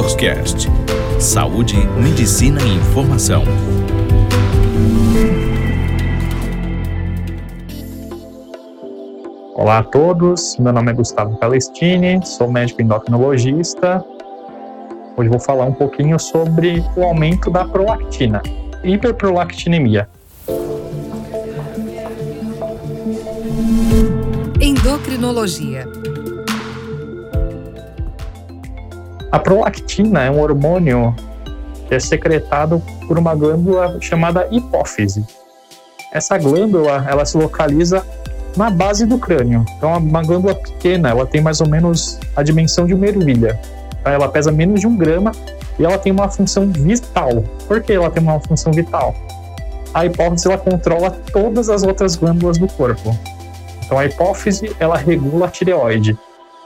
DoctorsCast. Saúde, medicina e informação. Olá a todos, meu nome é Gustavo Palestini, sou médico endocrinologista. Hoje vou falar um pouquinho sobre o aumento da prolactina, hiperprolactinemia. Endocrinologia. A prolactina é um hormônio que é secretado por uma glândula chamada hipófise. Essa glândula, ela se localiza na base do crânio. Então, é uma glândula pequena, ela tem mais ou menos a dimensão de uma ervilha. Tá? Ela pesa menos de um grama e ela tem uma função vital. Por que ela tem uma função vital? A hipófise ela controla todas as outras glândulas do corpo. Então, a hipófise ela regula a tireoide.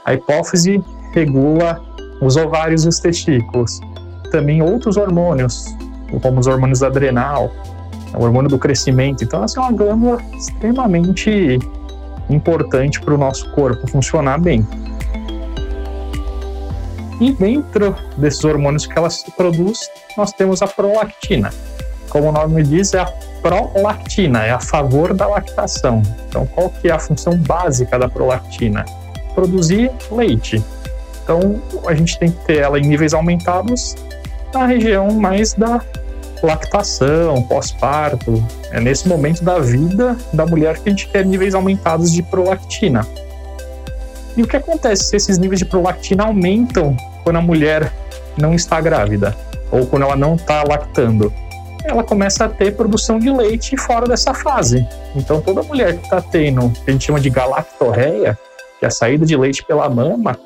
A hipófise regula os ovários e os testículos. Também outros hormônios, como os hormônios adrenal, o hormônio do crescimento. Então, essa é uma glândula extremamente importante para o nosso corpo funcionar bem. E dentro desses hormônios que ela se produz, nós temos a prolactina. Como o nome diz, é a prolactina, é a favor da lactação. Então, qual que é a função básica da prolactina? Produzir leite. Então, a gente tem que ter ela em níveis aumentados na região mais da lactação, pós-parto. É nesse momento da vida da mulher que a gente quer níveis aumentados de prolactina. E o que acontece se esses níveis de prolactina aumentam quando a mulher não está grávida ou quando ela não está lactando? Ela começa a ter produção de leite fora dessa fase. Então, toda mulher que está tendo, que a gente chama de galactorreia, que é a saída de leite pela mama,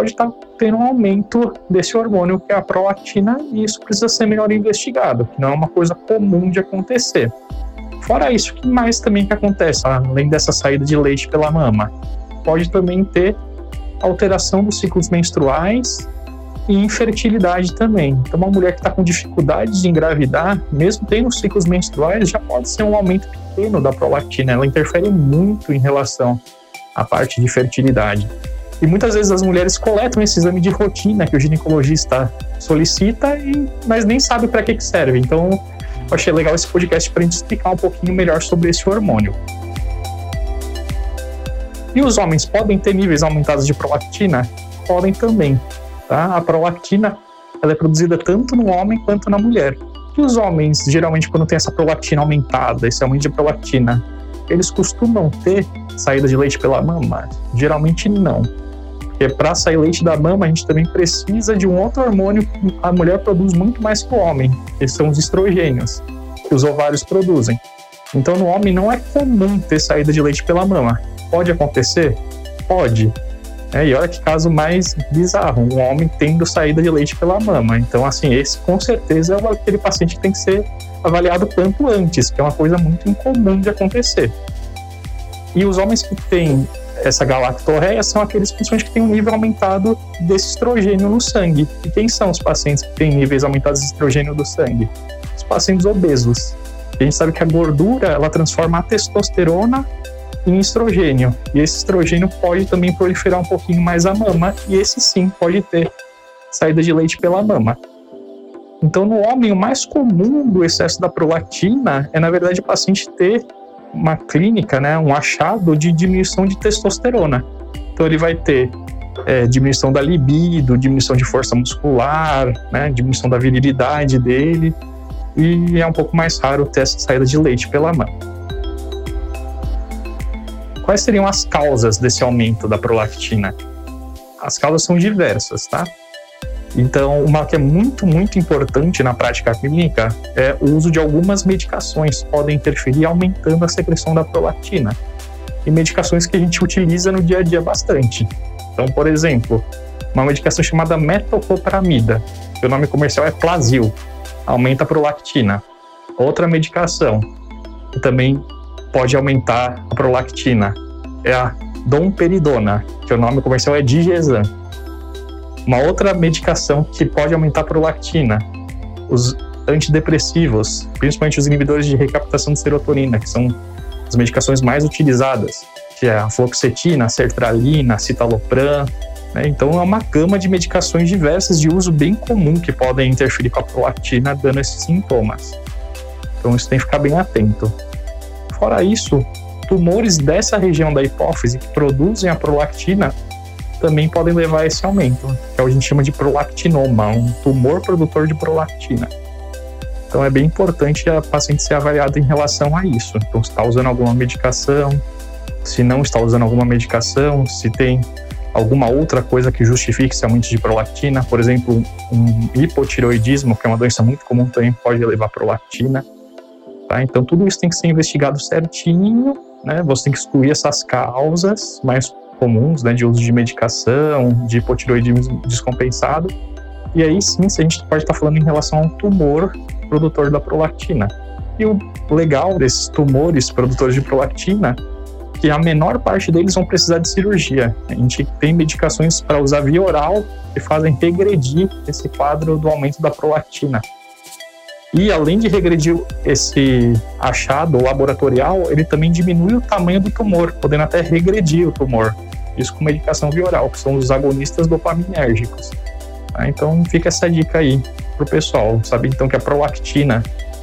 pode estar tá tendo um aumento desse hormônio que é a prolactina e isso precisa ser melhor investigado, que não é uma coisa comum de acontecer. Fora isso, o que mais também que acontece, além dessa saída de leite pela mama? Pode também ter alteração dos ciclos menstruais e infertilidade também. Então, uma mulher que está com dificuldade de engravidar, mesmo tendo ciclos menstruais, já pode ser um aumento pequeno da prolactina. Ela interfere muito em relação à parte de fertilidade. E muitas vezes as mulheres coletam esse exame de rotina que o ginecologista solicita, e, mas nem sabe para que, que serve. Então, eu achei legal esse podcast para a gente explicar um pouquinho melhor sobre esse hormônio. E os homens podem ter níveis aumentados de prolactina? Podem também. Tá? A prolactina ela é produzida tanto no homem quanto na mulher. E os homens, geralmente, quando tem essa prolactina aumentada, esse aumento de prolactina, eles costumam ter saída de leite pela mama? Geralmente não. Porque para sair leite da mama, a gente também precisa de um outro hormônio que a mulher produz muito mais que o homem, que são os estrogênios, que os ovários produzem. Então, no homem não é comum ter saída de leite pela mama. Pode acontecer? Pode. É, e olha que caso mais bizarro, um homem tendo saída de leite pela mama. Então, assim, esse com certeza é aquele paciente que tem que ser avaliado quanto antes, que é uma coisa muito incomum de acontecer. E os homens que têm essa galactorreia são aqueles pacientes que têm um nível aumentado desse estrogênio no sangue. E quem são os pacientes que têm níveis aumentados de estrogênio do sangue? Os pacientes obesos. A gente sabe que a gordura ela transforma a testosterona em estrogênio. E esse estrogênio pode também proliferar um pouquinho mais a mama, e esse sim pode ter saída de leite pela mama. Então, no homem, o mais comum do excesso da prolactina é, na verdade, o paciente ter uma clínica, né, um achado de diminuição de testosterona. Então ele vai ter é, diminuição da libido, diminuição de força muscular, né, diminuição da virilidade dele, e é um pouco mais raro ter essa saída de leite pela mão. Quais seriam as causas desse aumento da prolactina? As causas são diversas, tá? Então, uma que é muito, muito importante na prática clínica é o uso de algumas medicações que podem interferir aumentando a secreção da prolactina. E medicações que a gente utiliza no dia a dia bastante. Então, por exemplo, uma medicação chamada metoclopramida, que o nome comercial é Plasil, aumenta a prolactina. Outra medicação que também pode aumentar a prolactina é a domperidona, que o nome comercial é Digesan uma outra medicação que pode aumentar a prolactina, os antidepressivos, principalmente os inibidores de recaptação de serotonina, que são as medicações mais utilizadas, que é a fluoxetina, a sertralina, a citalopram, Né? Então é uma gama de medicações diversas de uso bem comum que podem interferir com a prolactina, dando esses sintomas. Então isso tem que ficar bem atento. Fora isso, tumores dessa região da hipófise que produzem a prolactina também podem levar a esse aumento, que é que a gente chama de prolactinoma, um tumor produtor de prolactina. Então é bem importante a paciente ser avaliada em relação a isso. Então, se está usando alguma medicação, se não está usando alguma medicação, se tem alguma outra coisa que justifique esse aumento de prolactina, por exemplo, um hipotiroidismo, que é uma doença muito comum também, pode levar prolactina. Tá? Então, tudo isso tem que ser investigado certinho, né? Você tem que excluir essas causas mais comuns, né, de uso de medicação, de hipotiroidismo descompensado. E aí sim, a gente pode estar falando em relação a um tumor produtor da prolactina. E o legal desses tumores produtores de prolactina que a menor parte deles vão precisar de cirurgia. A gente tem medicações para usar via oral que fazem regredir esse quadro do aumento da prolactina. E além de regredir esse achado laboratorial, ele também diminui o tamanho do tumor, podendo até regredir o tumor. Isso com medicação via oral, que são os agonistas dopaminérgicos. Tá? Então fica essa dica aí pro pessoal. Sabe então que a prolactina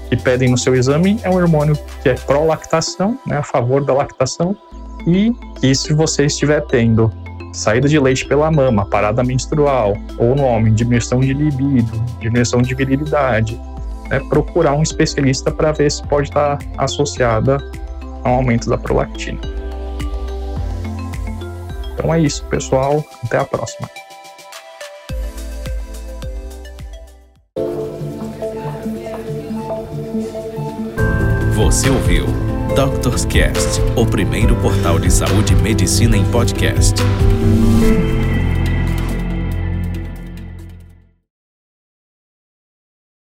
que pedem no seu exame é um hormônio que é pró-lactação, né, a favor da lactação, e que se você estiver tendo saída de leite pela mama, parada menstrual, ou no homem, diminuição de libido, diminuição de virilidade, né, procurar um especialista para ver se pode estar associada ao aumento da prolactina. Então é isso, pessoal. Até a próxima. Você ouviu Doctors Cast, o primeiro portal de saúde e medicina em podcast.